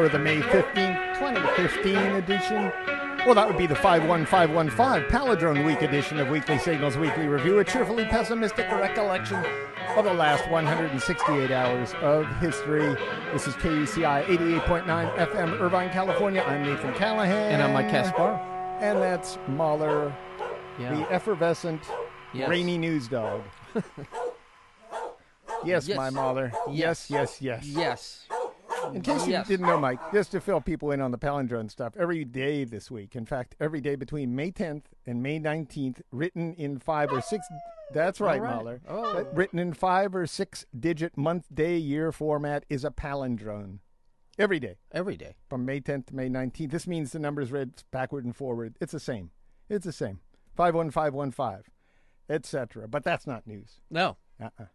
for the May 15th, 2015 edition. Well, that would be the 51515 Palindrome Week edition of Weekly Signals Weekly Review, a cheerfully pessimistic recollection of the last 168 hours of history. This is KUCI 88.9 FM, Irvine, California. I'm Nathan Callahan. And I'm Mike Caspar. And that's Mahler, Yeah. the effervescent, Yes. rainy news dog. yes, Yes. my Mahler. Yes, yes, yes. Yes. Oh, in case you Yes. didn't know, Mike, just to fill people in on the palindrome stuff, every day this week, in fact, every day between May 10th and May 19th, written in five or six. That's right, All right. Mahler. Oh. Written in five or six digit month, day, year format is a palindrome. Every day Every day. from May 10th to May 19th. This means the numbers read backward and forward. It's the same. It's the same. 51515, etc. But that's not news. No. Uh-uh.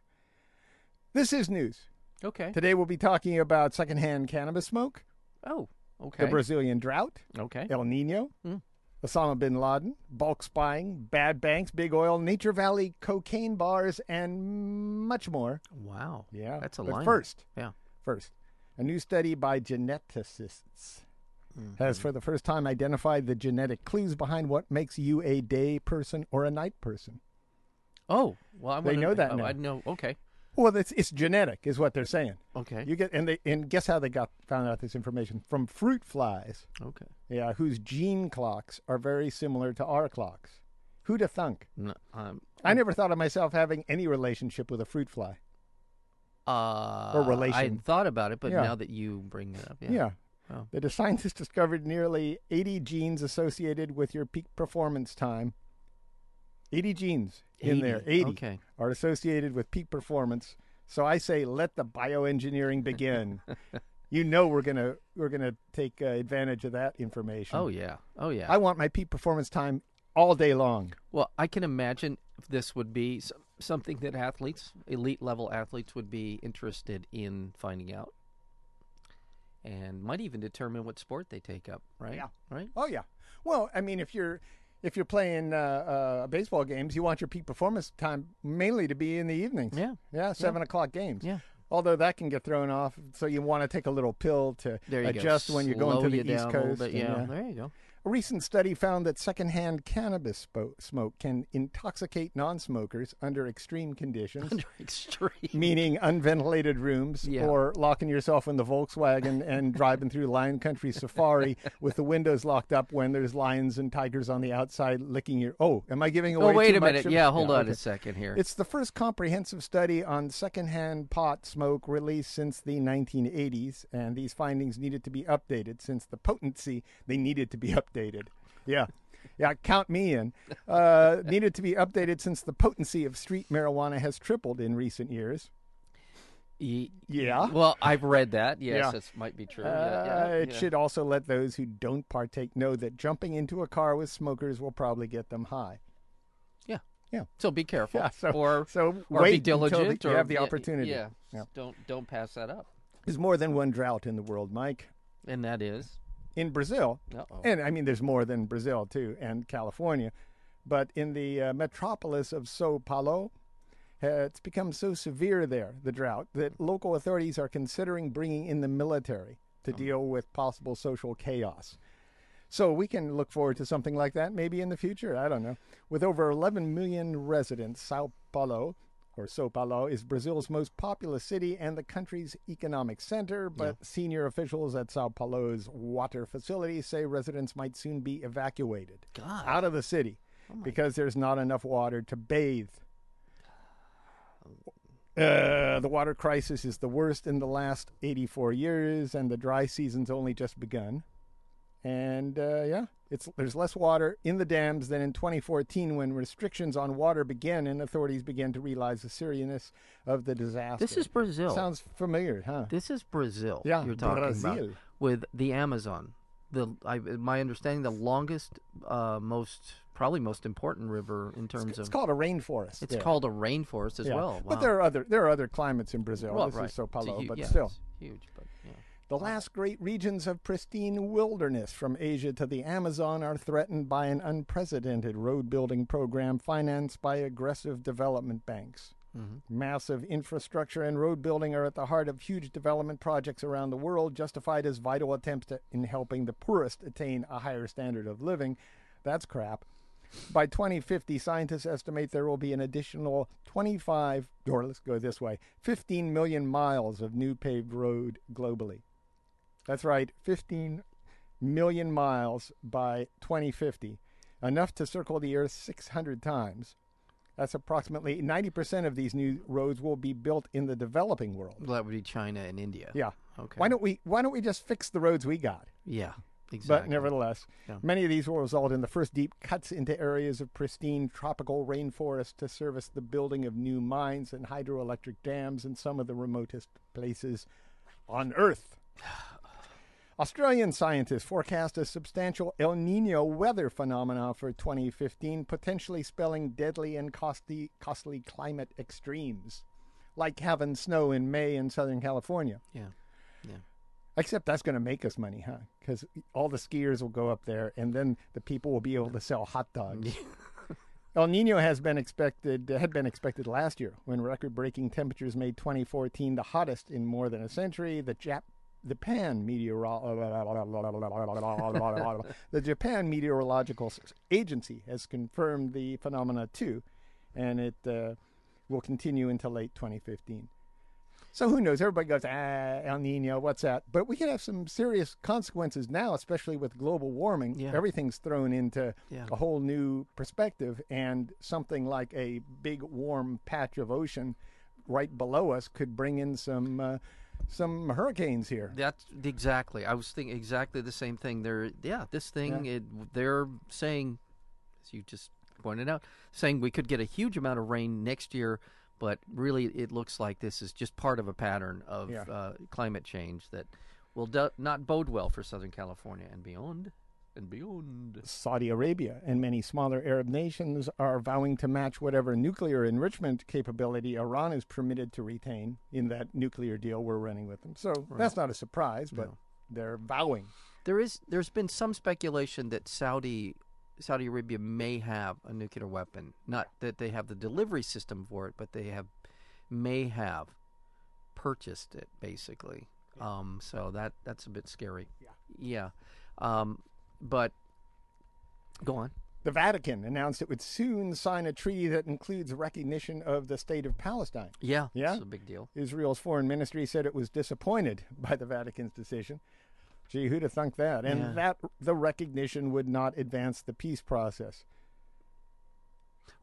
This is news. Okay. Today we'll be talking about secondhand cannabis smoke, Oh. Okay. the Brazilian drought, okay. El Nino, Hmm. Osama bin Laden, bulk spying, bad banks, big oil, Nature Valley, cocaine bars, and much more. Wow. Yeah. That's a but line. First, Yeah. first, a new study by geneticists has for the first time identified the genetic clues behind what makes you a day person or a night person. Oh. Well, I They know that oh, now. I know. Okay. Well, it's, it's genetic, is what they're saying. Okay. You get and they and guess how they got found out this information from fruit flies. okay. Yeah, whose gene clocks are very similar to our clocks. Who'd have thunk? No, um, I never thought of myself having any relationship with a fruit fly. uh, Or relation. I hadn't thought about it, but Yeah. now that you bring it up, yeah. Yeah. Oh. The scientists discovered nearly 80 genes associated with your peak performance time. 80 genes in there. 80 Okay. are associated with peak performance. So I say let the bioengineering begin. you know we're going to we're to take uh, advantage of that information. Oh yeah. Oh yeah. I want my peak performance time all day long. Well, I can imagine this would be something that athletes, elite level athletes, would be interested in finding out, and might even determine what sport they take up. Right? Yeah. Right. Oh yeah. Well, I mean, if you're if you're playing uh, uh, baseball games, you want your peak performance time mainly to be in the evenings. Yeah. Yeah, seven o'clock games. Yeah. Although that can get thrown off, so you want to take a little pill to adjust go. when you're going to the you East down a little Coast. bit. and, Yeah. uh, There you go. A recent study found that secondhand cannabis smoke can intoxicate non-smokers under extreme conditions. Under extreme. meaning unventilated rooms Yeah. or locking yourself in the Volkswagen and driving through Lion Country Safari with the windows locked up when there's lions and tigers on the outside licking your. Oh, am I giving oh, away? Oh wait a minute. of- Yeah. Hold on okay. a second here. It's the first comprehensive study on secondhand pot smoke released since the 1980s, and these findings needed to be updated since the potency they needed to be updated. Yeah. Yeah, count me in. Uh, needed to be updated since the potency of street marijuana has tripled in recent years. Ye- Yeah. Well, I've read that. Yes, Yeah. this might be true. Uh, yeah, yeah, it yeah. should also let those who don't partake know that jumping into a car with smokers will probably get them high. Yeah. Yeah. So be careful. Yeah, so- or so or wait be until diligent. you have the opportunity. Yeah. Yeah. Don't don't pass that up. There's more than one drought in the world, Mike. And that is. In Brazil, Uh-oh. and I mean, there's more than Brazil too, and California, but in the uh, metropolis of Sao Paulo, uh, it's become so severe there, the drought, that local authorities are considering bringing in the military to deal with possible social chaos. So we can look forward to something like that maybe in the future. I don't know. With over 11 million residents, Sao Paulo, or Sao Paulo, is Brazil's most populous city and the country's economic center. But senior officials at Sao Paulo's water facility say residents might soon be evacuated God. out of the city because there's not enough water to bathe. Uh, the water crisis is the worst in the last 84 years, and the dry season's only just begun. And uh, yeah, it's there's less water in the dams than in 2014 when restrictions on water began and authorities began to realize the seriousness of the disaster. This is Brazil. Sounds familiar, huh? This is Brazil. Yeah, you're talking Brazil. about with the Amazon. The I, my understanding, the longest, uh, most probably most important river in terms It's of. It's called a rainforest. it's there. called a rainforest as Yeah. well. But there are other there are other climates in Brazil. well, this right. is Sao Paulo, but yeah, still. huge. But yeah. The last great regions of pristine wilderness from Asia to the Amazon are threatened by an unprecedented road building program financed by aggressive development banks. Mm-hmm. Massive infrastructure and road building are at the heart of huge development projects around the world, justified as vital attempts to, in helping the poorest attain a higher standard of living. That's crap. By 2050, scientists estimate there will be an additional 25, or let's go this way, 15 million miles of new paved road globally. That's right, 15 million miles by 2050, enough to circle the Earth 600 times. That's approximately 90% of these new roads will be built in the developing world. Well, that would be China and India. Yeah. Okay. Why don't we why don't we just fix the roads we got? Yeah. Exactly. But nevertheless, Yeah. many of these will result in the first deep cuts into areas of pristine tropical rainforest to service the building of new mines and hydroelectric dams in some of the remotest places on Earth. Australian scientists forecast a substantial El Nino weather phenomena for 2015, potentially spelling deadly and costly, costly climate extremes, like having snow in May in Southern California. Yeah. Yeah. Except that's going to make us money, huh? Because all the skiers will go up there, and then the people will be able to sell hot dogs. El Nino has been expected had been expected last year when record-breaking temperatures made 2014 the hottest in more than a century. The Jap the Japan meteoro- the Japan Meteorological Agency has confirmed the phenomena too, and it uh, will continue until late 2015. So who knows? Everybody goes, ah, El Nino, what's that? But we could have some serious consequences now, especially with global warming. Yeah. Everything's thrown into Yeah. a whole new perspective, and something like a big warm patch of ocean right below us could bring in some uh, some hurricanes here. That's exactly. I was thinking exactly the same thing. They're yeah, this thing. It, they're saying, as you just pointed out, saying we could get a huge amount of rain next year, but really it looks like this is just part of a pattern of Yeah. uh, climate change that will do- not bode well for Southern California and beyond, and beyond. Saudi Arabia and many smaller Arab nations are vowing to match whatever nuclear enrichment capability Iran is permitted to retain in that nuclear deal we're running with them. So that's not a surprise, but No. they're vowing. There is there's been some speculation that Saudi Saudi Arabia may have a nuclear weapon. Not that they have the delivery system for it, but they have may have purchased it basically. Um, so that that's a bit scary. Yeah. Yeah. Um, but go on. The Vatican announced it would soon sign a treaty that includes recognition of the state of Palestine. Yeah. Yeah? It's a big deal. Israel's foreign ministry said it was disappointed by the Vatican's decision. Gee, who'd have thunk that? And Yeah. that the recognition would not advance the peace process.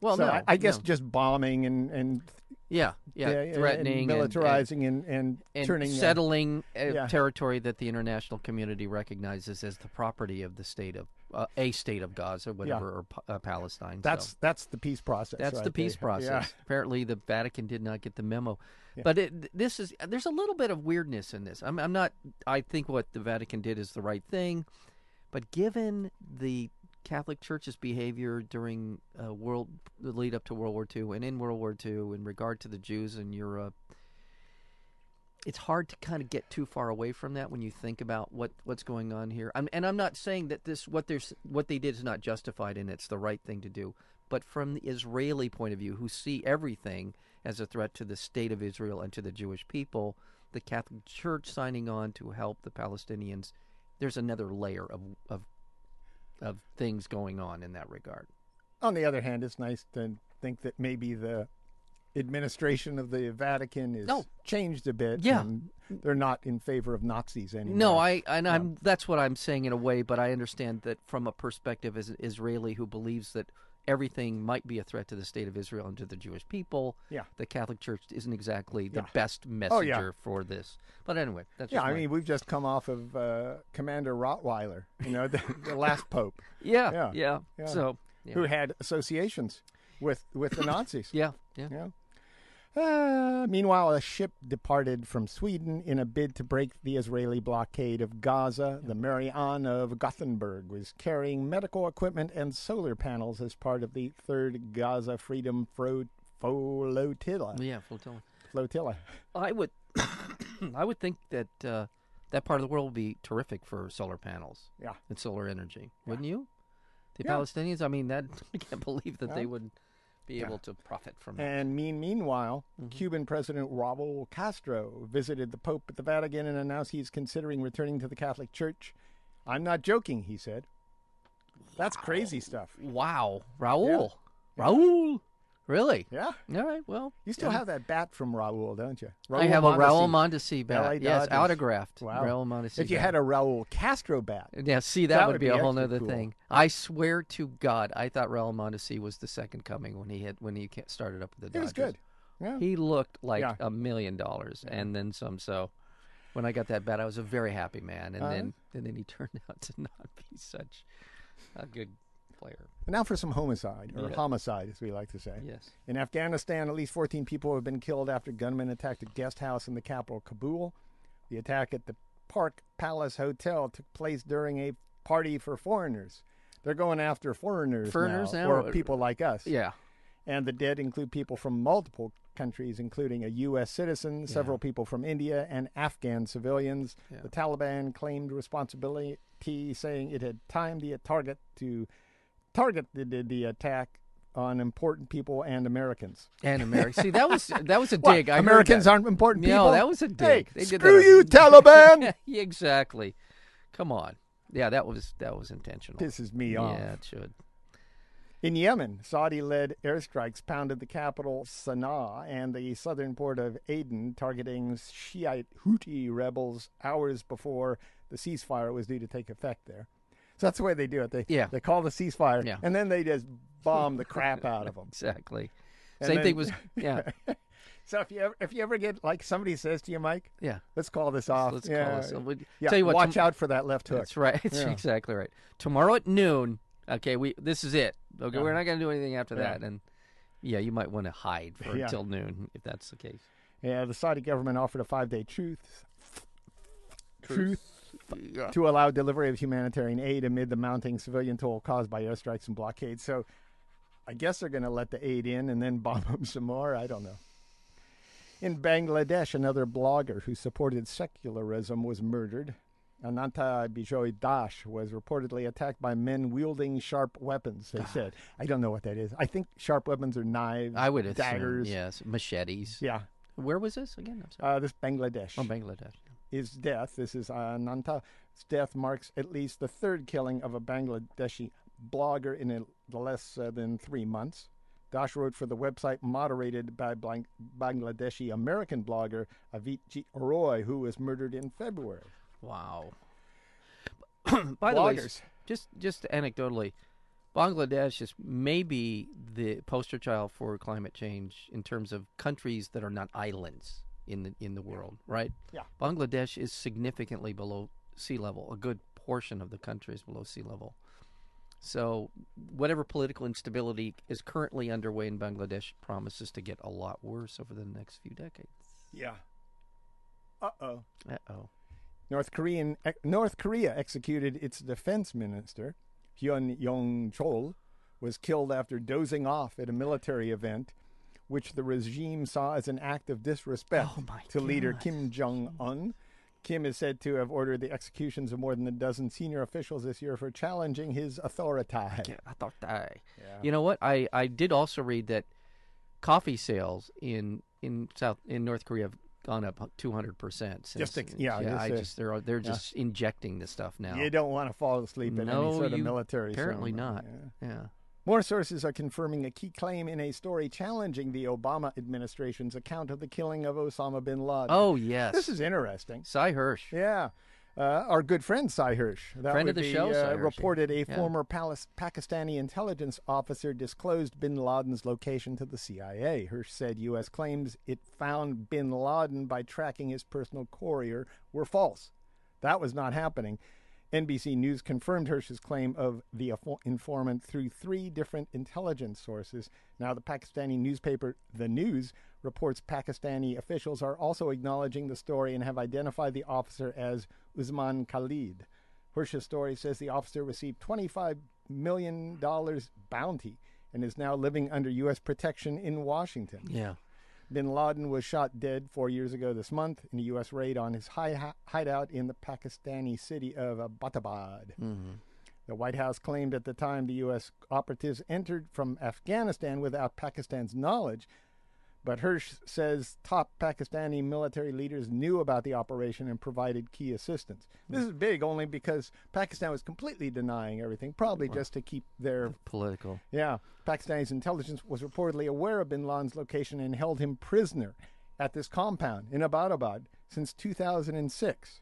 Well, so no, I, I guess no. just bombing and and yeah, yeah, and threatening, and- militarizing, and and, and turning uh, settling uh, yeah. territory that the international community recognizes as the property of the state of uh, a state of Gaza, whatever, or uh, Palestine. that's so. that's the peace process. that's right the peace there. process. Yeah. Apparently, the Vatican did not get the memo. Yeah. But it, this is there's a little bit of weirdness in this. I'm, I'm not. I think what the Vatican did is the right thing, but given the Catholic Church's behavior during uh, world the lead up to World War II and in World War II in regard to the Jews in Europe, it's hard to kind of get too far away from that when you think about what what's going on here. I'm, and I'm not saying that this what there's what they did is not justified and it's the right thing to do. But from the Israeli point of view, who see everything as a threat to the state of Israel and to the Jewish people, the Catholic Church signing on to help the Palestinians, there's another layer of of of things going on in that regard. On the other hand, it's nice to think that maybe the administration of the Vatican is No. changed a bit. Yeah. and they're not in favor of Nazis anymore. No, I and I'm um, that's what I'm saying in a way, but I understand that from a perspective as an Israeli who believes that everything might be a threat to the state of Israel and to the Jewish people. Yeah. The Catholic Church isn't exactly the Yeah. best Oh, yeah. messenger for this. But anyway, that's Yeah, I my- mean, we've just come off of uh, Commander Rottweiler, you know, the, the last pope, yeah, yeah, yeah, yeah. So who had associations with with the Nazis. yeah, yeah. Yeah. Uh, meanwhile, a ship departed from Sweden in a bid to break the Israeli blockade of Gaza. The Marianne of Gothenburg was carrying medical equipment and solar panels as part of the third Gaza Freedom Fro- Flotilla. Yeah, flotilla. Flotilla. I would, I would think that uh, that part of the world would be terrific for solar panels Yeah. and solar energy, wouldn't you? The Yeah. Palestinians. I mean, that I can't believe that they Yeah. would be able to profit from it. And mean, meanwhile, mm-hmm. Cuban President Raul Castro visited the Pope at the Vatican and announced he's considering returning to the Catholic Church. I'm not joking, he said. That's crazy stuff. Wow, Raul, Raul, really? Yeah. All right, well, You still have that bat from Raul, don't you? I have a Raul Mondesi. Mondesi bat. Yes, autographed. Wow. Raul Mondesi. If you bat. had a Raul Castro bat, Yeah, see, that, That would would be, a whole other cool. thing. I swear to God, I thought Raul Mondesi was the second coming when he had when he started up with the Dodgers. was good. Yeah. He looked like Yeah. a million dollars, and then some. So, when I got that bat, I was a very happy man, and Uh-huh. then and then he turned out to not be such a good player. Now for some homicide, or Yeah. homicide, as we like to say. Yes. In Afghanistan, at least 14 people have been killed after gunmen attacked a guest house in the capital, Kabul. The attack at the Park Palace Hotel took place during a party for foreigners. They're going after foreigners, Foreigners now? or people like us. Yeah. And the dead include people from multiple countries, including a U.S. citizen, several people from India, and Afghan civilians. Yeah. The Taliban claimed responsibility, saying it had timed the target to target the, the, the attack on important people and Americans. And America. See, that was that was a dig. Heard Americans aren't important people. No, that was a dig. Hey, screw that you, Taliban! Yeah, exactly. Come on. Yeah, that was that was intentional. Pisses me off. Yeah, it should. In Yemen, Saudi led airstrikes pounded the capital Sana'a and the southern port of Aden, targeting Shiite Houthi rebels hours before the ceasefire was due to take effect there. So that's the way they do it. They, Yeah. they call the ceasefire, Yeah. and then they just bomb the crap out of them. Exactly. And Same then- thing was yeah. So if you ever, if you ever get like somebody says to you, Mike, Yeah. let's call this off. Let's yeah, call this. We'd- yeah, Tell you what, watch tom- out for that left hook. That's right. That's Yeah. exactly right. Tomorrow at noon. Okay, we this is it. Okay, Yeah. we're not going to do anything after that. And yeah, you might want to hide for until noon if that's the case. Yeah, the Saudi government offered a five-day truth truth Yeah. to allow delivery of humanitarian aid amid the mounting civilian toll caused by airstrikes and blockades. So I guess they're going to let the aid in and then bomb them some more. I don't know. In Bangladesh, another blogger who supported secularism was murdered. Ananta Bijoy Dash was reportedly attacked by men wielding sharp weapons, they said. I don't know what that is. I think sharp weapons are knives, I would assume daggers. yes, machetes. Yeah. Where was this again? I'm sorry. Uh, this Bangladesh. oh, Bangladesh. His death, this is Ananta's death, marks at least the third killing of a Bangladeshi blogger in a, less uh, than three months. Dash wrote for the website moderated by Bangladeshi American blogger Avijit Roy, who was murdered in February. Wow. By the way, just just anecdotally, Bangladesh is maybe the poster child for climate change in terms of countries that are not islands in the in the world, right? Yeah. Bangladesh is significantly below sea level. A good portion of the country is below sea level. So, whatever political instability is currently underway in Bangladesh promises to get a lot worse over the next few decades. Yeah. Uh oh. Uh oh. North Korean North Korea executed its defense minister, Hyun Yong Chol, was killed after dozing off at a military event, which the regime saw as an act of disrespect Oh, to leader Kim Jong Un. Kim is said to have ordered the executions of more than a dozen senior officials this year for challenging his authority. Yeah, that. Yeah. You know what? I, I did also read that coffee sales in in South in North Korea have gone up two hundred percent. Just to- yeah, yeah. I just they're they're just injecting the stuff now. You don't want to fall asleep in No, any sort of you- military. apparently not. Yeah. Yeah. More sources are confirming a key claim in a story challenging the Obama administration's account of the killing of Osama bin Laden. Oh yes. This is interesting. Sy Hersh. Yeah. Uh, our good friend Sy Hersh, that Friend of the be, show, uh, reported a Yeah. former Palis- Pakistani intelligence officer disclosed bin Laden's location to the CIA. Hersh said U.S. claims it found bin Laden by tracking his personal courier were false. That was not happening. NBC News confirmed Hersh's claim of the informant through three different intelligence sources. Now, the Pakistani newspaper The News reports Pakistani officials are also acknowledging the story and have identified the officer as Usman Khalid. Hersh's story says the officer received $25 million bounty and is now living under U.S. protection in Washington. Yeah. Bin Laden was shot dead four years ago this month in a U.S. raid on his hi- hideout in the Pakistani city of Abbottabad. hmm The White House claimed at the time the U.S. operatives entered from Afghanistan without Pakistan's knowledge. But Hersh says top Pakistani military leaders knew about the operation and provided key assistance. This hmm. is big only because Pakistan was completely denying everything, probably just to keep their Political. yeah, Pakistani's intelligence was reportedly aware of bin Laden's location and held him prisoner at this compound in Abbottabad since 2006.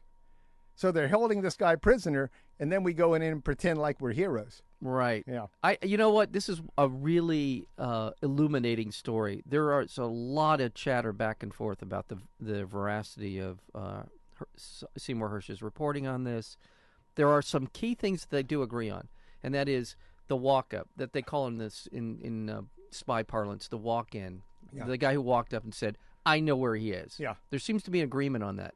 So they're holding this guy prisoner, and then we go in and pretend like we're heroes. Right. Yeah. I. You know what? This is a really uh, illuminating story. There are a lot of chatter back and forth about the the veracity of uh, Her- Seymour Hersh's reporting on this. There are some key things that they do agree on, and that is the walk up that they call in this in in uh, spy parlance the walk in. Yeah. The guy who walked up and said, "I know where he is." Yeah. There seems to be agreement on that.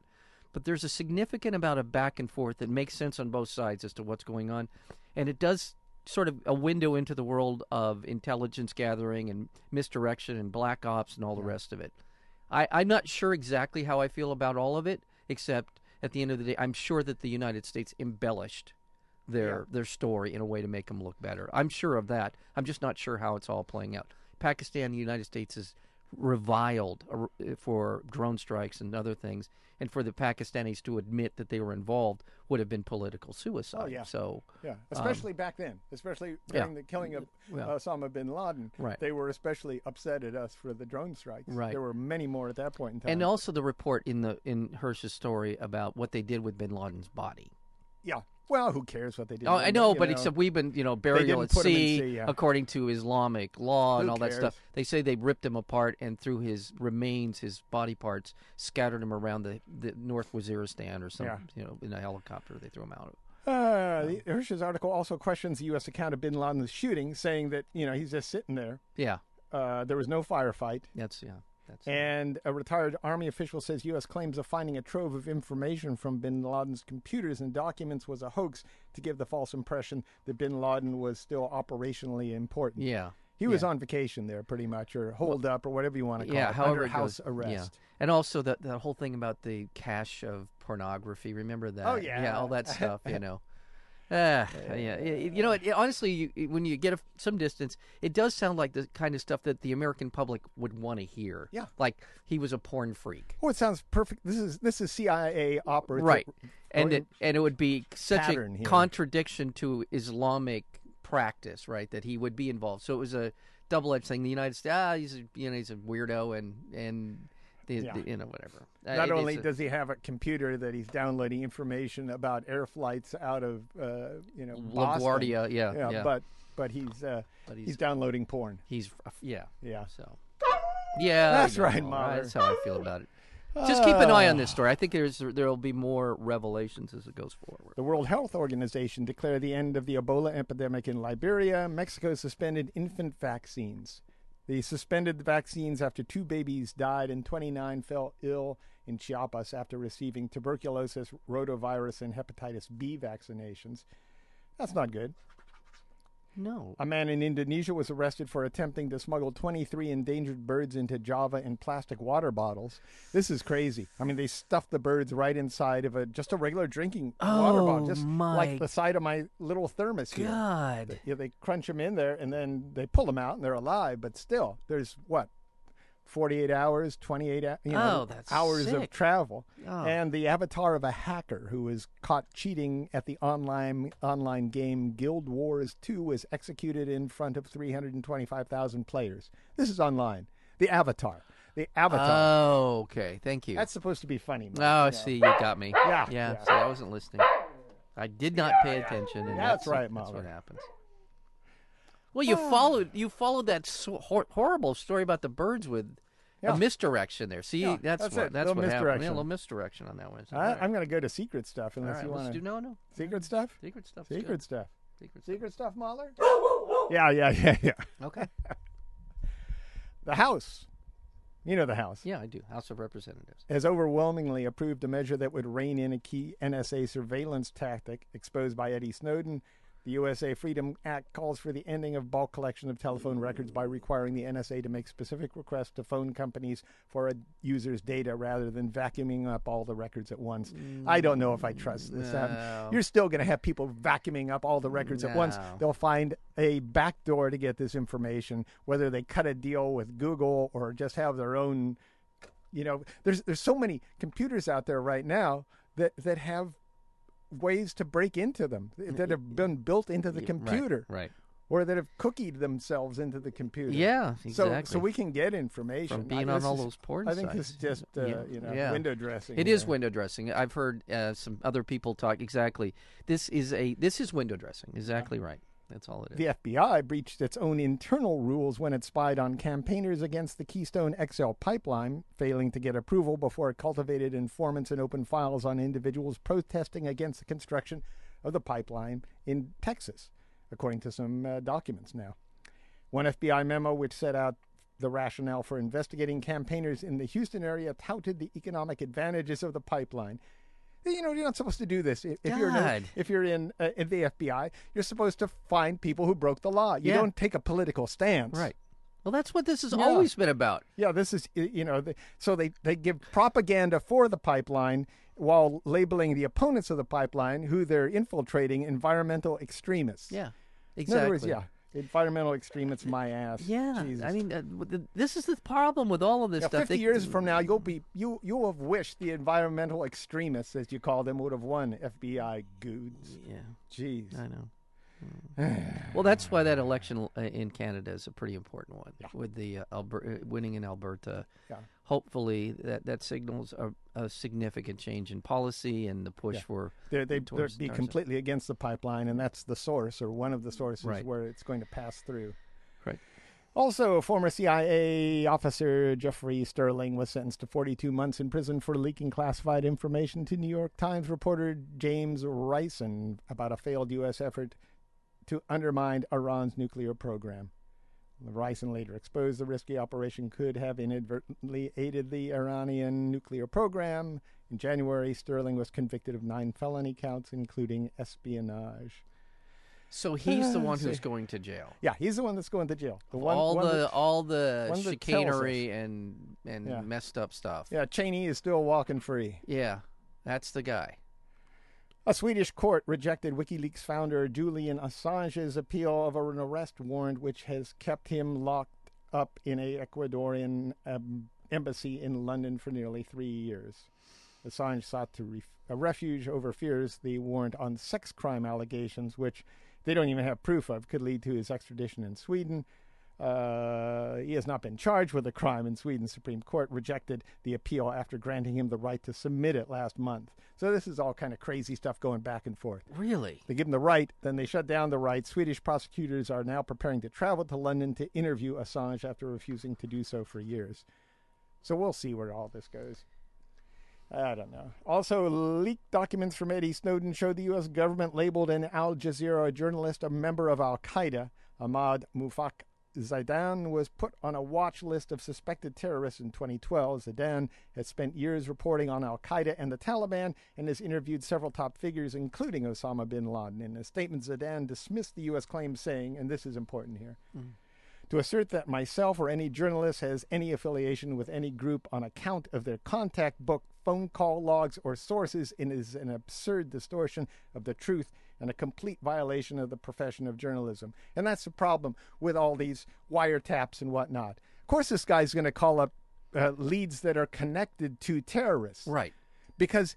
But there's a significant amount of back and forth that makes sense on both sides as to what's going on. And it does sort of a window into the world of intelligence gathering and misdirection and black ops and all the rest of it. I, I'm not sure exactly how I feel about all of it, except at the end of the day, I'm sure that the United States embellished their their story in a way to make them look better. I'm sure of that. I'm just not sure how it's all playing out. Pakistan, the United States is reviled uh, for drone strikes and other things, and for the Pakistanis to admit that they were involved would have been political suicide. Oh, yeah. So Yeah, especially back then, especially Um, yeah. during the killing of Yeah. Osama bin Laden. Right. They were especially upset at us for the drone strikes. Right. There were many more at that point in time. and also the report in the in Hersh's story about what they did with Bin Laden's body. yeah. Well, who cares what they did? Oh, I know, but except we've been, you know, burial at put him in sea, sea, yeah. according to Islamic law and Who all that stuff. They say they ripped him apart and threw his remains, his body parts, scattered him around the, the North Waziristan or some, Yeah. you know, in a helicopter. They threw him out. Uh, the Hersh's article also questions the U.S. account of bin Laden's shooting, saying that you know he's just sitting there. Yeah, Uh, there was no firefight, that's yeah, that's and a retired army official says U.S. claims of finding a trove of information from bin Laden's computers and documents was a hoax to give the false impression that bin Laden was still operationally important. yeah. He was on vacation there, pretty much, or holed up, or whatever you want to call yeah, it, however under it house goes. arrest. Yeah. And also the the whole thing about the cache of pornography. Remember that? Oh, yeah. yeah, all that stuff. You know. Ah, yeah. You know, it, it- honestly, you, when you get a, some distance, it does sound like the kind of stuff that the American public would want to hear. Yeah. like he was a porn freak, Oh, it sounds perfect. This is this is CIA operative, right? And it and it would be such a here. contradiction to Islamic practice, right? That he would be involved. So it was a double-edged thing. The United States, ah, he's a, you know he's a weirdo, and and the, Yeah. the- you know whatever. Uh, Not is only a- does he have a computer that he's downloading information about air flights out of, uh, you know, Boston, LaGuardia, yeah, yeah, yeah. but but he's uh, But he's, he's- downloading porn. He's yeah. Yeah. So yeah, That's know, right. That's how I feel about it. Just keep an eye on this story. I think there's there will be more revelations as it goes forward. The World Health Organization declared the end of the Ebola epidemic in Liberia. Mexico suspended infant vaccines. They suspended the vaccines after two babies died and 29 fell ill in Chiapas after receiving tuberculosis, rotavirus, and hepatitis B vaccinations. That's not good. No. A man in Indonesia was arrested for attempting to smuggle 23 endangered birds into Java in plastic water bottles. This is crazy. I mean, they stuffed the birds right inside of a just a regular drinking water bottle, Oh, just my like the side of my little thermos here. God. Yeah, they crunch them in there and then they pull them out and they're alive. But still, there's what, 48 hours, 28 you know, Oh, hours of travel. Oh. And the avatar of a hacker who was caught cheating at the online online game Guild Wars 2 was executed in front of 325,000 players. This is online. The avatar. The avatar. Oh, okay. Thank you. That's supposed to be funny. Mike, oh, I you know. see. You got me. Yeah, Yeah. yeah. See, I wasn't listening. I did not pay attention, and Yeah, that's that's, right, That's what happens. Well, you oh. followed you followed that so hor- horrible story about the birds with Yeah. a misdirection there. See, Yeah, that's, that's what it. that's Little what happened. Yeah, a misdirection. little misdirection on that one. So, I, all right. I'm going to go to secret stuff All unless right, you let's want do to. no, no. Secret stuff? Secret stuff. Secret stuff. Secret stuff. Secret stuff, Mahler? yeah, yeah, yeah, yeah. Okay. The House, you know the House, Yeah, I do. House of Representatives. has overwhelmingly approved a measure that would rein in a key NSA surveillance tactic exposed by Eddie Snowden. The USA Freedom Act calls for the ending of bulk collection of telephone records by requiring the NSA to make specific requests to phone companies for a user's data rather than vacuuming up all the records at once. I don't know if I trust this. Um, you're still going to have people vacuuming up all the records at once. They'll find a back door to get this information, whether they cut a deal with Google or just have their own. You know, there's there's so many computers out there right now that that have ways to break into them that have been built into the computer Right. or that have cookied themselves into the computer. Yeah, So exactly. so we can get information From being I- on all is- those porn I think this is just uh, Yeah, you know yeah. window dressing. It is window dressing. I've heard uh, some other people talk exactly. This is a this is window dressing. Exactly right. That's all it is. The FBI breached its own internal rules when it spied on campaigners against the Keystone XL pipeline, failing to get approval before it cultivated informants and opened files on individuals protesting against the construction of the pipeline in Texas, according to some uh, documents now. One FBI memo, which set out the rationale for investigating campaigners in the Houston area, touted the economic advantages of the pipeline. You know, you're not supposed to do this. If, if you're in, if you're in, uh, in the FBI, you're supposed to find people who broke the law. You Yeah. don't take a political stance. Right. Well, that's what this has Yeah. always been about. Yeah, this is you know, the, so they they give propaganda for the pipeline while labeling the opponents of the pipeline who they're infiltrating environmental extremists. Yeah. In Exactly. other words, yeah, environmental extremists, my ass. Yeah. Jesus. I mean, uh, this is the problem with all of this Yeah, stuff. Fifty They- years from now, you'll be you you'll have wished the environmental extremists, as you call them, would have won FBI goods. Yeah. Jeez. I know. Well, that's why that election uh, in Canada is a pretty important one. With the uh, Alber- uh, winning in Alberta, Yeah. hopefully that that signals a, a significant change in policy and the push Yeah. for They're, they, be completely against the pipeline, and that's the source or one of the sources Right. where it's going to pass through. Right. Also, former CIA officer Jeffrey Sterling was sentenced to 42 months in prison for leaking classified information to New York Times reporter James Risen about a failed U.S. effort to undermine Iran's nuclear program. Risen later exposed the risky operation could have inadvertently aided the Iranian nuclear program. In January, Sterling was convicted of nine felony counts, including espionage. So he's the Ah, one who's going to jail. Yeah, he's the one that's going to jail. The one, all one the that- all the chicanery and and Yeah. messed up stuff. yeah, Cheney is still walking free. Yeah, that's the guy. A Swedish court rejected WikiLeaks founder Julian Assange's appeal of an arrest warrant, which has kept him locked up in a Ecuadorian um, embassy in London for nearly three years. Assange sought to ref- a refuge over fears the warrant on sex crime allegations, which they don't even have proof of, could lead to his extradition in Sweden. Uh, he has not been charged with a crime, and Sweden's Supreme Court rejected the appeal after granting him the right to submit it last month. So this is all kind of crazy stuff going back and forth. Really? They give him the right, then they shut down the right. Swedish prosecutors are now preparing to travel to London to interview Assange after refusing to do so for years. So we'll see where all this goes. I don't know. Also, leaked documents from Eddie Snowden show the U.S. government labeled an Al Jazeera journalist a member of Al Qaeda. Ahmad Muaffaq Zaidan was put on a watch list of suspected terrorists in 2012. Zaidan has spent years reporting on Al Qaeda and the Taliban and has interviewed several top figures, including Osama bin Laden. In a statement, Zaidan dismissed the U.S. claim, saying, and this is important here. Mm. To assert that myself or any journalist has any affiliation with any group on account of their contact book, phone call logs, or sources is an absurd distortion of the truth and a complete violation of the profession of journalism. And that's the problem with all these wiretaps and whatnot. Of course, this guy's going to call up uh, leads that are connected to terrorists Right. because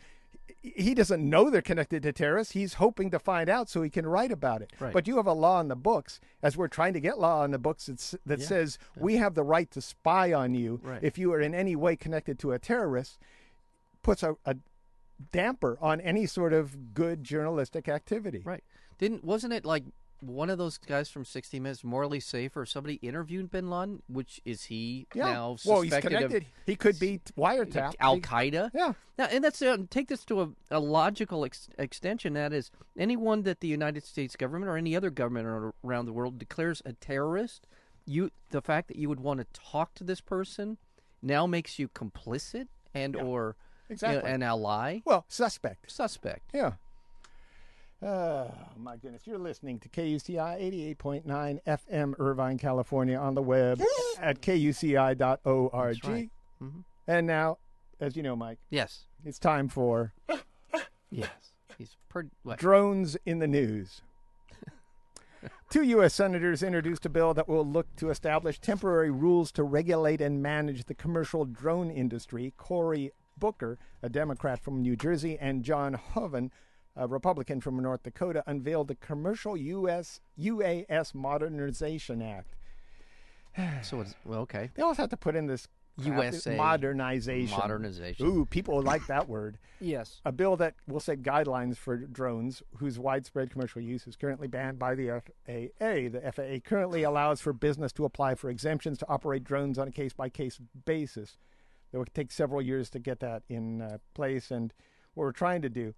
he doesn't know they're connected to terrorists. He's hoping to find out so he can write about it. Right. But you have a law in the books, as we're trying to get law in the books that Yeah. says we have the right to spy on you Right. if you are in any way connected to a terrorist, puts a, a damper on any sort of good journalistic activity. Right. Didn't wasn't it like one of those guys from 60 Minutes, Morley Safer, or somebody interviewed Bin Laden? Which is he Yeah. now well, he's suspected connected. He could be wiretapped. Al Qaeda. Yeah. Now, and that's uh, take this to a, a logical ex- extension. That is, anyone that the United States government or any other government around the world declares a terrorist, you the fact that you would want to talk to this person now makes you complicit and or you know, Exactly. an ally, Well, suspect. suspect. Yeah. Oh, my goodness. You're listening to KUCI 88.9 FM, Irvine, California, on the web at kuci.org. That's right. Mhm. And now, as you know, Mike, Yes. it's time for Yes. He's pretty. What? drones in the news. Two U.S. senators introduced a bill that will look to establish temporary rules to regulate and manage the commercial drone industry. Cory Booker, a Democrat from New Jersey, and John Hoeven, a Republican from North Dakota, unveiled the Commercial U.S. UAS Modernization Act. So it's well, okay. They also have to put in this USA modernization. Modernization. Ooh, people like that word. Yes. A bill that will set guidelines for drones whose widespread commercial use is currently banned by the FAA. The FAA currently allows for business to apply for exemptions to operate drones on a case by case basis. It will take several years to get that in uh, place, and what we're trying to do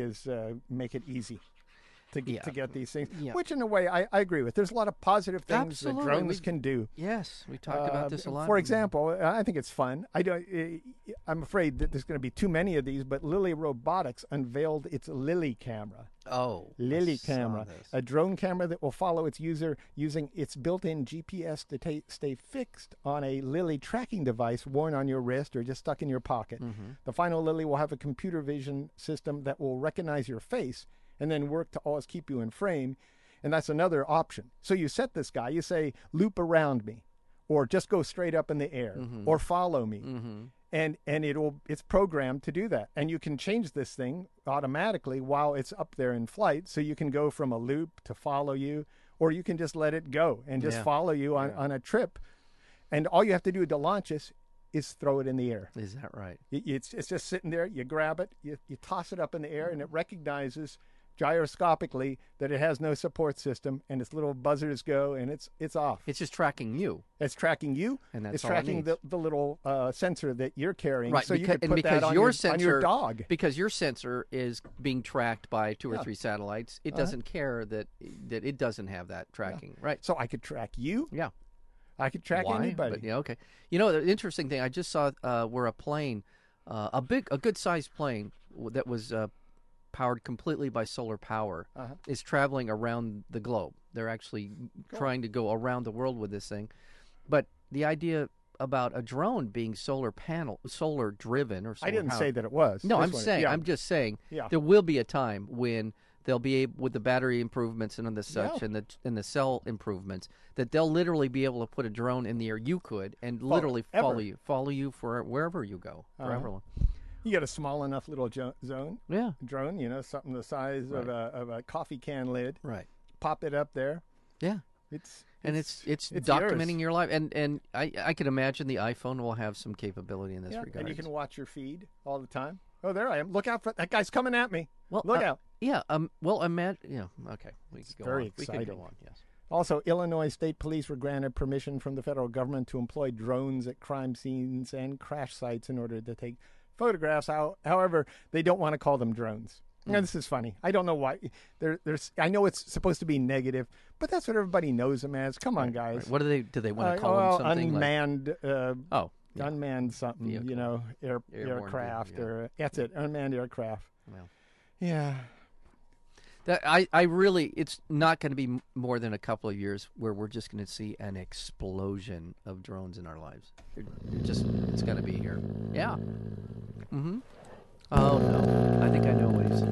is uh, make it easy. To, get Yeah. to get these things, Yeah. which in a way I, I agree with. There's a lot of positive things Absolutely. that drones We- can do. Yes. We talked about Uh, this a lot. For example, uh, I think it's fun. I don't. uh, I'm afraid that there's going to be too many of these, but Lily Robotics unveiled its Lily camera. Oh. Lily camera, a drone camera that will follow its user using its built-in GPS to ta- stay fixed on a Lily tracking device worn on your wrist or just stuck in your pocket. Mm-hmm. The final Lily will have a computer vision system that will recognize your face and then work to always keep you in frame. And that's another option. So you set this guy, you say, loop around me, or just go straight up in the air, or follow me. Mm-hmm. And and it'll it's programmed to do that. And you can change this thing automatically while it's up there in flight. So you can go from a loop to follow you, or you can just let it go and just Yeah. follow you on, on a trip. And all you have to do to launch this is throw it in the air. Is that right? It- It's, it's just sitting there. You grab it, you, you toss it up in the air, and it recognizes gyroscopically that it has no support system, and its little buzzers go, and it's it's off. It's just tracking you. It's tracking you. And that's it's all it tracking the, the little uh, sensor that you're carrying, Right. so you beca- could and put because that on your your, sensor on your dog. because your sensor is being tracked by two or Yeah. three satellites, it Uh-huh. doesn't care that that it doesn't have that tracking. Right. So I could track you. Yeah. I could track Why? anybody. But, yeah, okay. You know, the interesting thing I just saw uh, where a plane, uh, a big, a good sized plane that was uh, powered completely by solar power, Uh-huh. is traveling around the globe. They're actually trying to go around the world with this thing, but the idea about a drone being solar panel, solar driven, or solar I didn't powered- say that it was. No, This I'm saying, yeah. I'm just saying, Yeah. there will be a time when they'll be able, with the battery improvements and the such, Yeah. and the and the cell improvements, that they'll literally be able to put a drone in the air. You could, and literally follow ever. you, follow you for wherever you go, Uh-huh. You got a small enough little jo- zone Yeah, drone, you know, something the size of, a, of a coffee can lid. right. Pop it up there. Yeah, It's and it's it's, it's documenting yours. your life, and and I I can imagine the iPhone will have some capability in this yeah, regard. and you can watch your feed all the time. Oh, there I am. Look out for that guy's coming at me. well, Look uh, out. Yeah. Um. Well, imagine. Yeah. Okay. We could go very on. We could exciting. go on. Yes. Also, Illinois State Police were granted permission from the federal government to employ drones at crime scenes and crash sites in order to take photographs. How, however, they don't want to call them drones. Hmm. Now, this is funny. I don't know why. There, there's. I know it's supposed to be negative, but that's what everybody knows them as. Come on, guys. Right. What do they? Do they want Uh, to call well, them something like? unmanned, uh, Oh. Yeah. unmanned something. You know, air, Airborne aircraft vehicle, or that's it, unmanned aircraft. Well. Yeah. That I, I really, it's not going to be more than a couple of years where we're just going to see an explosion of drones in our lives. They're just, it's going to be here. Yeah. Mm-hmm. Oh no, I think I know what he's.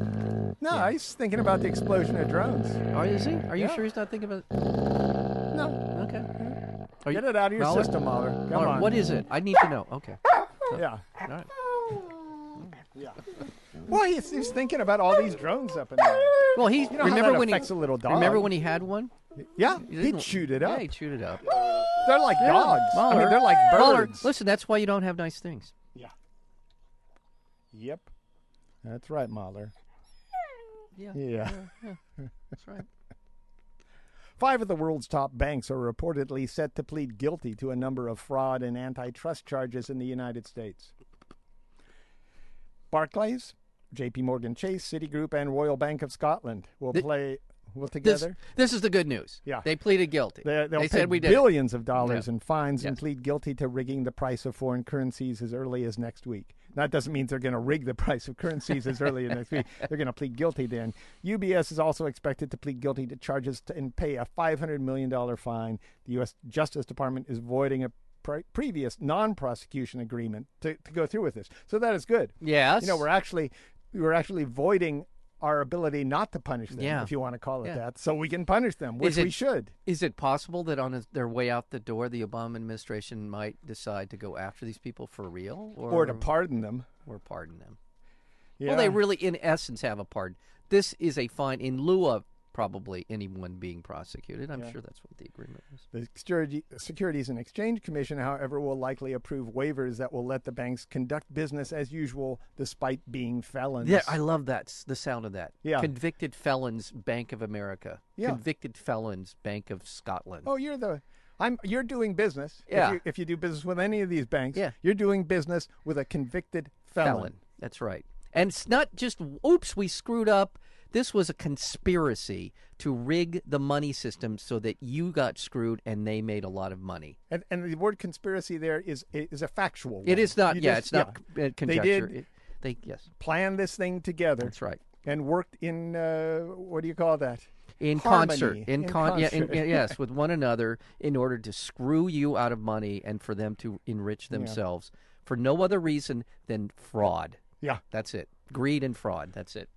No, he's thinking about the explosion of drones. Oh, is he? Are you Yeah. sure he's not thinking about? No, Okay. Are get you, it out of your Mahler? system, Mahler. Come Mahler, on. What is it? I need to know. Okay. Yeah. All right. Yeah. Well, he's, he's thinking about all these drones up in there. Well, he You know remember when affects he a little dog. remember when he had one. Yeah, He he'd shoot it up. Yeah, he'd shoot it up. They're like dogs. I mean, they're like Mahler, birds. listen, that's why you don't have nice things. Yeah. Yep. That's right, Mahler. Yeah. Yeah. That's right. Five of the world's top banks are reportedly set to plead guilty to a number of fraud and antitrust charges in the United States. Barclays, J.P. Morgan Chase, Citigroup, and Royal Bank of Scotland will Th- play will together. this is the good news. Yeah. They pleaded guilty. They, they'll they pay said we did. it. billions of dollars Yeah. in fines and plead guilty to rigging the price of foreign currencies as early as next week. That doesn't mean they're going to rig the price of currencies as early as next week. They're going to plead guilty then. UBS is also expected to plead guilty to charges to, and pay a $500 million fine. The U.S. Justice Department is voiding a pre- previous non-prosecution agreement to, to go through with this. So that is good. Yes. You know, we're actually we're actually voiding our ability not to punish them, Yeah. if you want to call it Yeah. that. So we can punish them, which it- we should. Is it possible that on his, their way out the door, the Obama administration might decide to go after these people for real, or, Or to pardon them. or pardon them? Yeah. Well, they really, in essence, have a pardon. This is a fine in lieu of probably anyone being prosecuted. I'm Yeah. sure that's what the agreement is. The Securities and Exchange Commission, however, will likely approve waivers that will let the banks conduct business as usual despite being felons. Yeah, I love that. The sound of that. Yeah. Convicted felons, Bank of America. Yeah. Convicted felons, Bank of Scotland. oh, you're the. I'm. You're doing business. Yeah. If you, if you do business with any of these banks, Yeah. you're doing business with a convicted felon. That's right. And it's not just, oops, we screwed up. This was a conspiracy to rig the money system so that you got screwed and they made a lot of money. And, and the word conspiracy there is is a factual. It one. is not, You yeah, just- it's not uh, conjecture. did- It- they, yes, Plan this thing together that's right. and worked in uh, what do you call that? In Harmony. concert, in, In con, yeah, in, concert. yeah, yes, with one another, in order to screw you out of money and for them to enrich themselves for no other reason than fraud. Yeah. That's it. Greed and fraud. That's it.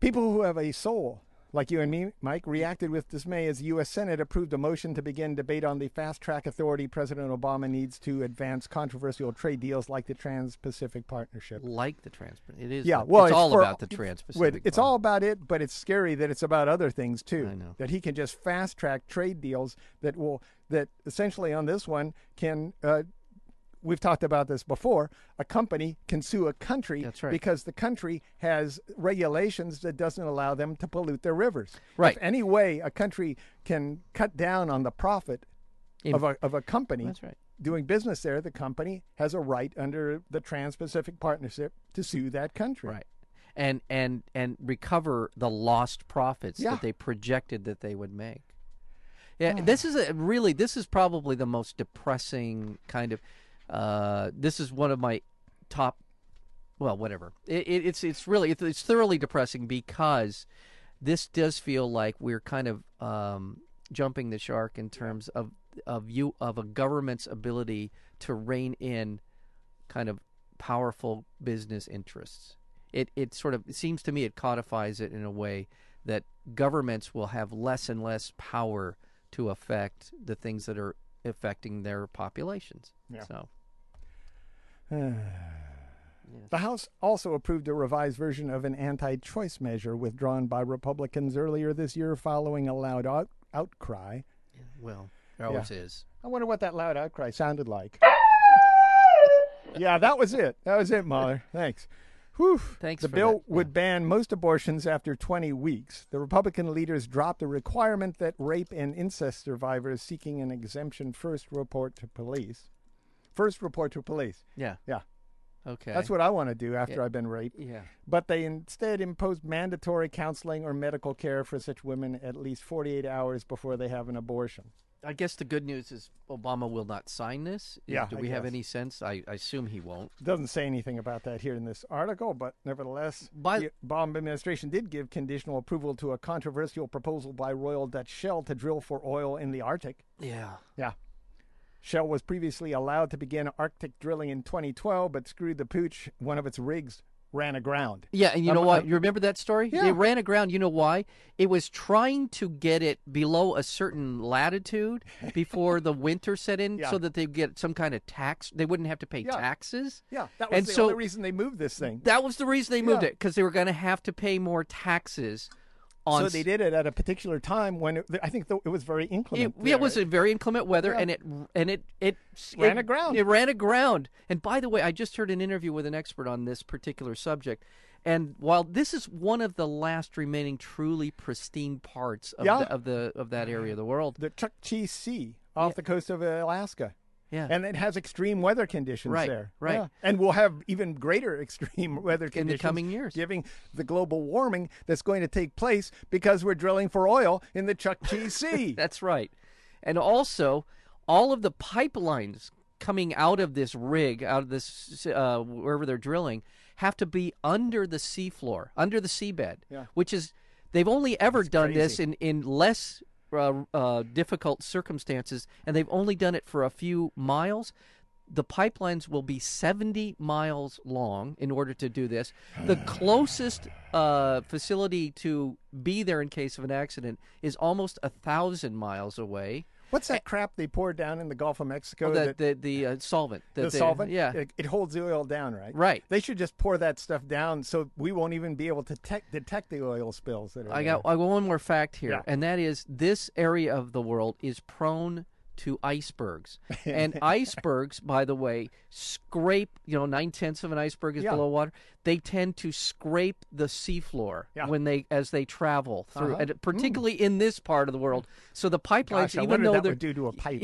People who have a soul, like you and me, Mike, reacted with dismay as the U.S. Senate approved a motion to begin debate on the fast track authority President Obama needs to advance controversial trade deals like the Trans Pacific Partnership. Like the trans, it is. Yeah, well, it's, all for- about the trans-Pacific. It's all about it, but it's scary that it's about other things too. I know. That he can just fast track trade deals that will that essentially on this one can. Uh, We've talked about this before. A company can sue a country right. because the country has regulations that doesn't allow them to pollute their rivers. Right. If any way a country can cut down on the profit In- of a of a company That's right. doing business there, the company has a right under the Trans-Pacific Partnership to sue that country. Right. And and and recover the lost profits Yeah. that they projected that they would make. Yeah, this is a really this is probably the most depressing kind of. Uh, this is one of my top. Well, whatever. It, it, it's it's really it's, it's thoroughly depressing because this does feel like we're kind of um, jumping the shark in terms of of you of a government's ability to rein in kind of powerful business interests. It it sort of it seems to me it codifies it in a way that governments will have less and less power to affect the things that are affecting their populations. Yeah. So The House also approved a revised version of an anti choice measure withdrawn by Republicans earlier this year following a loud out- outcry. well, there always is. I wonder what that loud outcry sounded like. yeah, that was it. That was it, Mahler. Thanks. Whew. Thanks The bill that. would ban most abortions after 20 weeks. The Republican leaders dropped a requirement that rape and incest survivors seeking an exemption first report to police. First report to police. Yeah. Yeah. Okay. That's what I want to do after Yeah. I've been raped. Yeah. But they instead imposed mandatory counseling or medical care for such women at least 48 hours before they have an abortion. I guess the good news is Obama will not sign this. Yeah, Do we have any sense? I, I assume he won't. Doesn't say anything about that here in this article, but nevertheless, By- the Obama administration did give conditional approval to a controversial proposal by Royal Dutch Shell to drill for oil in the Arctic. Yeah. Yeah. Shell was previously allowed to begin Arctic drilling in 2012, but screwed the pooch. One of its rigs ran aground. Yeah, and you know Um, what? uh, You remember that story? Yeah. It ran aground. You know why? It was trying to get it below a certain latitude before the winter set in, Yeah. so that they get some kind of tax. They wouldn't have to pay Yeah. taxes. Yeah, that was And the so- only reason they moved this thing. That was the reason they moved it because they were going to have to pay more taxes. On So they did it at a particular time when it, I think th- it was very It, inclement. yeah, it was a very inclement weather, Yeah. and it and it it Ran it, aground. It ran aground. And by the way, I just heard an interview with an expert on this particular subject. And while this is one of the last remaining truly pristine parts of, Yeah. the, of the of that area of the world, the Chukchi Sea off the coast of Alaska. Yeah, And it has extreme weather conditions Right, there. right. Yeah. And we'll have even greater extreme weather conditions in the coming years. giving the global warming that's going to take place because we're drilling for oil in the Chukchi Sea. That's right. And also, all of the pipelines coming out of this rig, out of this uh, wherever they're drilling, have to be under the seafloor, under the seabed, Yeah. which is they've only ever done this in in less uh, uh, difficult circumstances, and they've only done it for a few miles. The pipelines will be 70 miles long in order to do this. The closest uh, facility to be there in case of an accident is almost a thousand miles away. What's that crap they pour down in the Gulf of Mexico? Oh, the that- the, the uh, solvent. that the solvent, Yeah. it, it holds the oil down, right? Right. They should just pour that stuff down, so we won't even be able to tec- detect the oil spills that are. I got I got one more fact here, Yeah. and that is this area of the world is prone to icebergs, and icebergs, by the way, scrape. You know, nine tenths of an iceberg is Yeah. below water. They tend to scrape the seafloor Yeah. when they as they travel through, Uh-huh. and particularly in this part of the world. So the pipelines, Gosh, I even though that they're would do to a pipe.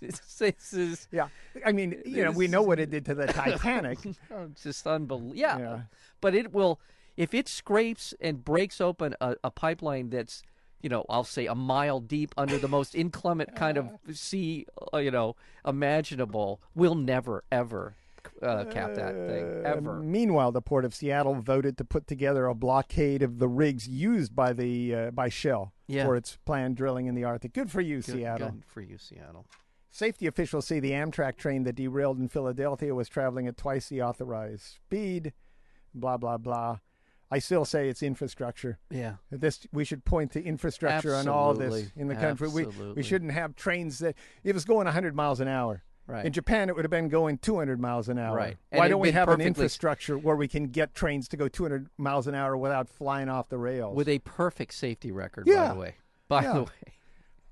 this, it's, it's, yeah, I mean, you know, we know what it did to the Titanic. oh, just unbelievable. Yeah. Yeah. but it will if it scrapes and breaks open a, a pipeline that's you know i'll say a mile deep under the most inclement kind of sea uh, you know imaginable we'll never ever uh, cap that thing ever Meanwhile, the port of Seattle voted to put together a blockade of the rigs used by the uh, by Shell Yeah. for its planned drilling in the Arctic. Good for you, Good- Seattle. good for you seattle Safety officials say the Amtrak train that derailed in Philadelphia was traveling at twice the authorized speed. Blah blah blah. I still say it's infrastructure. yeah This we should point to infrastructure on all this in the country. We Absolutely. we shouldn't have trains that it was going 100 miles an hour. Right. In Japan, it would have been going 200 miles an hour. Right. Why don't we have an infrastructure where we can get trains to go 200 miles an hour without flying off the rails? with a perfect safety record by the way by Yeah. the way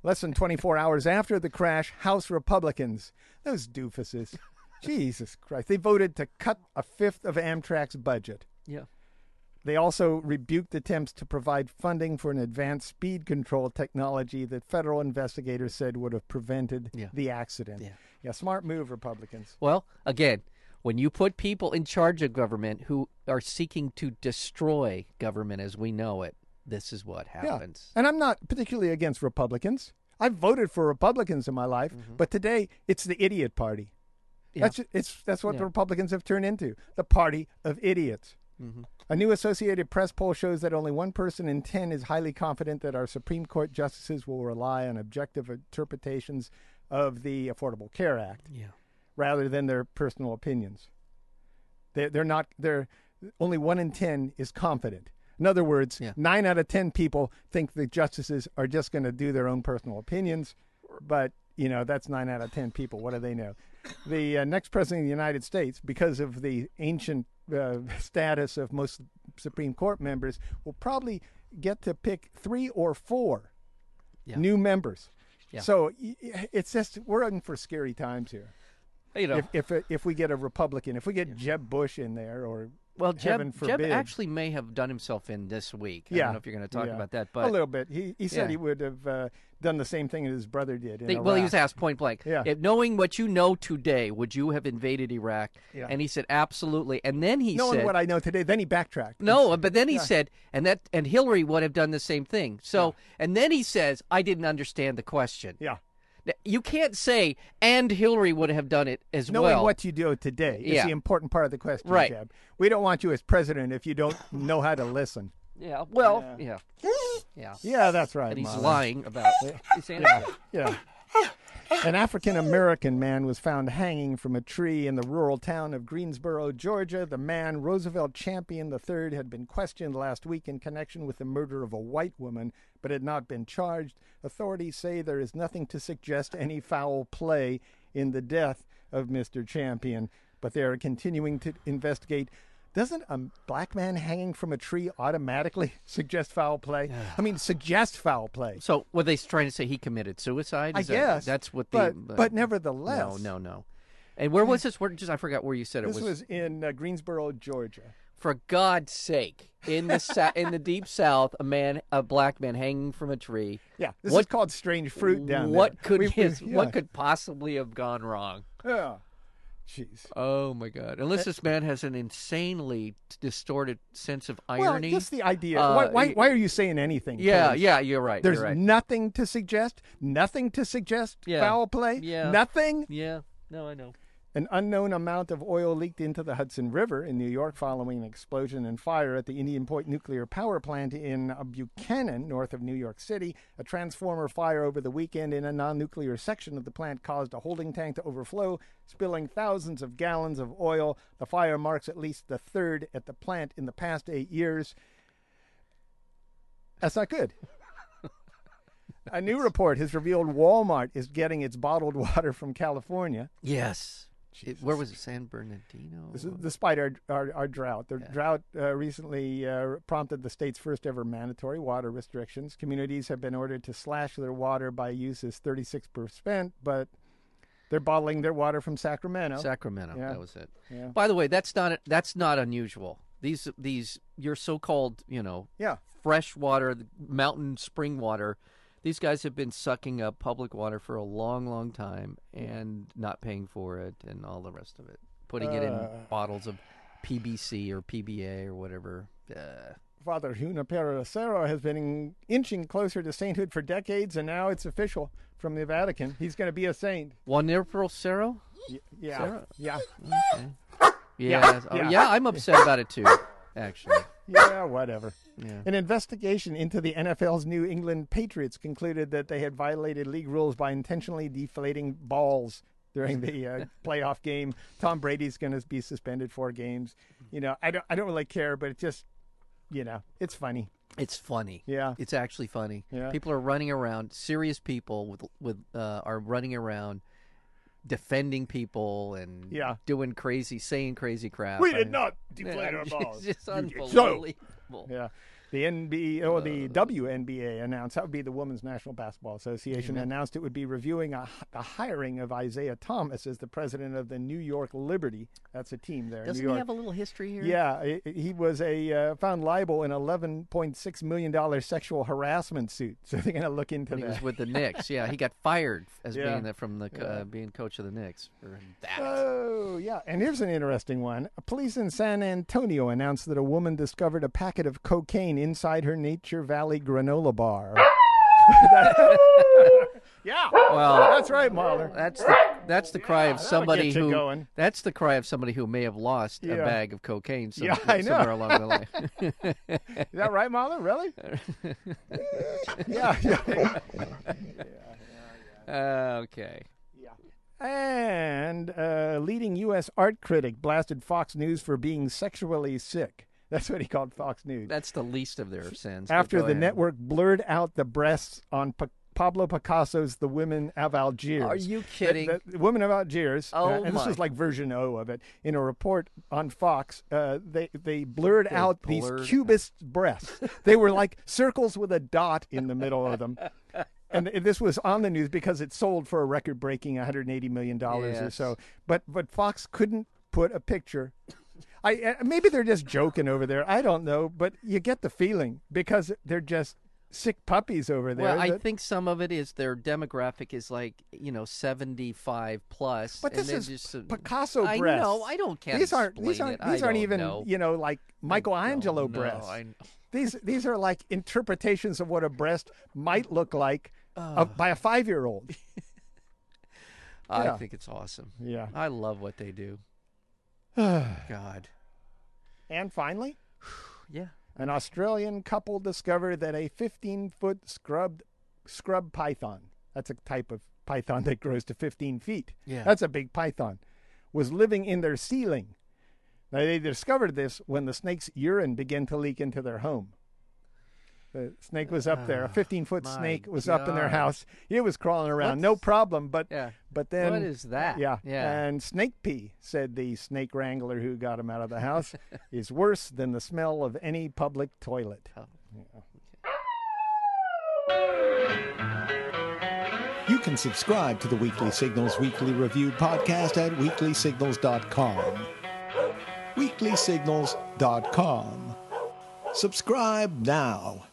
Less than 24 hours after the crash, House Republicans, those doofuses, Jesus Christ, they voted to cut a fifth of Amtrak's budget. yeah They also rebuked attempts to provide funding for an advanced speed control technology that federal investigators said would have prevented Yeah. the accident. Yeah. yeah, smart move, Republicans. Well, again, when you put people in charge of government who are seeking to destroy government as we know it, this is what happens. Yeah. And I'm not particularly against Republicans. I've voted for Republicans in my life, but today it's the idiot party. Mm-hmm. Yeah. That's it's that's what Yeah. the Republicans have turned into the party of idiots. Mm-hmm. A new Associated Press poll shows that only one person in ten is highly confident that our Supreme Court justices will rely on objective interpretations of the Affordable Care Act Yeah. rather than their personal opinions. They're, they're not. They're only one in ten is confident. In other words, Yeah. nine out of ten people think the justices are just going to do their own personal opinions, but you know that's nine out of ten people. What do they know? The uh, next president of the United States, because of the ancient uh, status of most Supreme Court members, will probably get to pick three or four Yeah. new members. Yeah. So it's just we're in for scary times here You know, if if if we get a Republican, if we get Jeb Bush in there, or well, Jeb, Jeb actually may have done himself in this week. I yeah, don't know if you're going to talk yeah. about that, but a little bit. He he said Yeah. he would have uh, done the same thing that his brother did. In They, well, he was asked point blank. Yeah. If knowing what you know today, would you have invaded Iraq? Yeah. And he said absolutely. And then he knowing said, what I know today. Then he backtracked. No, but then he Yeah. said, and that and Hillary would have done the same thing. So, and then he says, I didn't understand the question. yeah, You can't say, and Hillary would have done it as knowing well. Knowing what you do today is Yeah. the important part of the question, Right. Jeb. We don't want you as president if you don't know how to listen. yeah, well, yeah, yeah. Yeah, that's right. And he's Molly. lying about. It. He's saying Yeah. An African American man was found hanging from a tree in the rural town of Greensboro, Georgia. The man, Roosevelt Champion III, had been questioned last week in connection with the murder of a white woman, but had not been charged. Authorities say there is nothing to suggest any foul play in the death of Mr. Champion, but they are continuing to investigate. Doesn't a black man hanging from a tree automatically suggest foul play? I mean, suggest foul play. So, were they trying to say he committed suicide? I Is that- guess. that's what but, the. but nevertheless. no, no, no. And where was this? Where just I forgot where you said it was This was in uh, Greensboro, Georgia. For God's sake, in the sa- in the deep South, a man, a black man, hanging from a tree. Yeah, this What- is called strange fruit down what there. could We- we- yeah. what could possibly have gone wrong? Yeah. Jeez. Oh my God! Unless this man has an insanely distorted sense of Well, irony. just the idea. Uh, why, why, why are you saying anything? yeah, yeah, you're right. There's you're right. nothing to suggest. Nothing to suggest Yeah. foul play. Yeah. Nothing. yeah, No, I know. An unknown amount of oil leaked into the Hudson River in New York following an explosion and fire at the Indian Point nuclear power plant in Buchanan, north of New York City. A transformer fire over the weekend in a non nuclear section of the plant caused a holding tank to overflow, spilling thousands of gallons of oil. The fire marks at least the third at the plant in the past eight years. That's not good. A new report has revealed Walmart is getting its bottled water from California. Yes. It, where was it? San Bernardino? This is despite our, our, our drought. The Yeah. drought uh, recently uh, prompted the state's first ever mandatory water restrictions. Communities have been ordered to slash their water by uses 36%, but they're bottling their water from Sacramento. Sacramento. Yeah. That was it. yeah. By the way, that's not that's not unusual. These these your so-called you know Yeah. fresh water, mountain spring water. These guys have been sucking up public water for a long, long time and not paying for it and all the rest of it. Putting it in Uh. bottles of PBC or PBA or whatever. Uh, Father Junipero Serra has been inching closer to sainthood for decades, and now it's official from the Vatican. He's going to be a saint. Juanipero Cerro? Y- yeah. Sarah? Yeah. Okay. Yeah. Oh, yeah. yeah, I'm upset about it too, actually. Yeah, whatever. Yeah. An investigation into the NFL's New England Patriots concluded that they had violated league rules by intentionally deflating balls during the uh, playoff game. Tom Brady's going to be suspended four games. You know, I don't, I don't really care, but it just, you know, it's funny. It's funny. Yeah. It's actually funny. Yeah. People are running around. Serious people with with uh, are running around, defending people and Yeah. doing crazy, saying crazy crap. We did not deflate our it's balls. just So- unbelievable. Yeah. The NBA or the WNBA announced that would be the Women's National Basketball Association announced it would be reviewing a, the hiring of Isiah Thomas as the president of the New York Liberty. That's a team there. in Doesn't New he have a little history here? Yeah, he- he was a uh, found liable in eleven point six million dollar sexual harassment suit. So they're going to look into When he was with the Knicks. Yeah, he got fired as Yeah. being the, from the co- Yeah. uh, being coach of the Knicks for that. Oh, yeah. And here's an interesting one. Police in San Antonio announced that a woman discovered a packet of cocaine inside her Nature Valley granola bar. yeah. well, That's right, Mahler. That's the that's the cry of somebody who going. that's the cry of somebody who may have lost a bag of cocaine some, Yeah, I know. somewhere along the line. Is that right, Mahler? Really? yeah. yeah. okay. And a leading U.S. art critic blasted Fox News for being sexually sick. That's what he called Fox News. That's the least of their sins. After the ahead. network blurred out the breasts on P- Pablo Picasso's The Women of Algiers. Are you kidding? The, the Women of Algiers. uh, Oh, and this my. is like version O of it. In a report on Fox, uh, they they blurred out blurred these cubist breasts. they were like circles with a dot in the middle of them. And this was on the news because it sold for a record-breaking 180 million dollars or so. But but Fox couldn't put a picture. I uh, maybe they're just joking over there. I don't know, but you get the feeling because they're just sick puppies over there. well, I that- think some of it is their demographic is like you know seventy five plus. But and this is just, Picasso I breasts. know. I don't can't these aren't these aren't it. I these aren't even know. you know like Michelangelo breasts. I, These these are like interpretations of what a breast might look like uh, by a five year old. I Yeah. think it's awesome. Yeah. I love what they do. and finally, Yeah. an Australian couple discovered that a 15 foot scrubbed scrub python. That's a type of python that grows to 15 feet. Yeah. That's a big python. Was living in their ceiling. Now, they discovered this when the snake's urine began to leak into their home. The snake was up there. A ah, 15 foot my snake was up in their house. It was crawling around, no problem. But Yeah. but then what is that? yeah, Yeah. And snake pee, said the snake wrangler who got him out of the house, is worse than the smell of any public toilet. Oh. You can subscribe to the Weekly Signals Weekly Review podcast at weeklysignals.com. Weeklysignals.com. Subscribe now.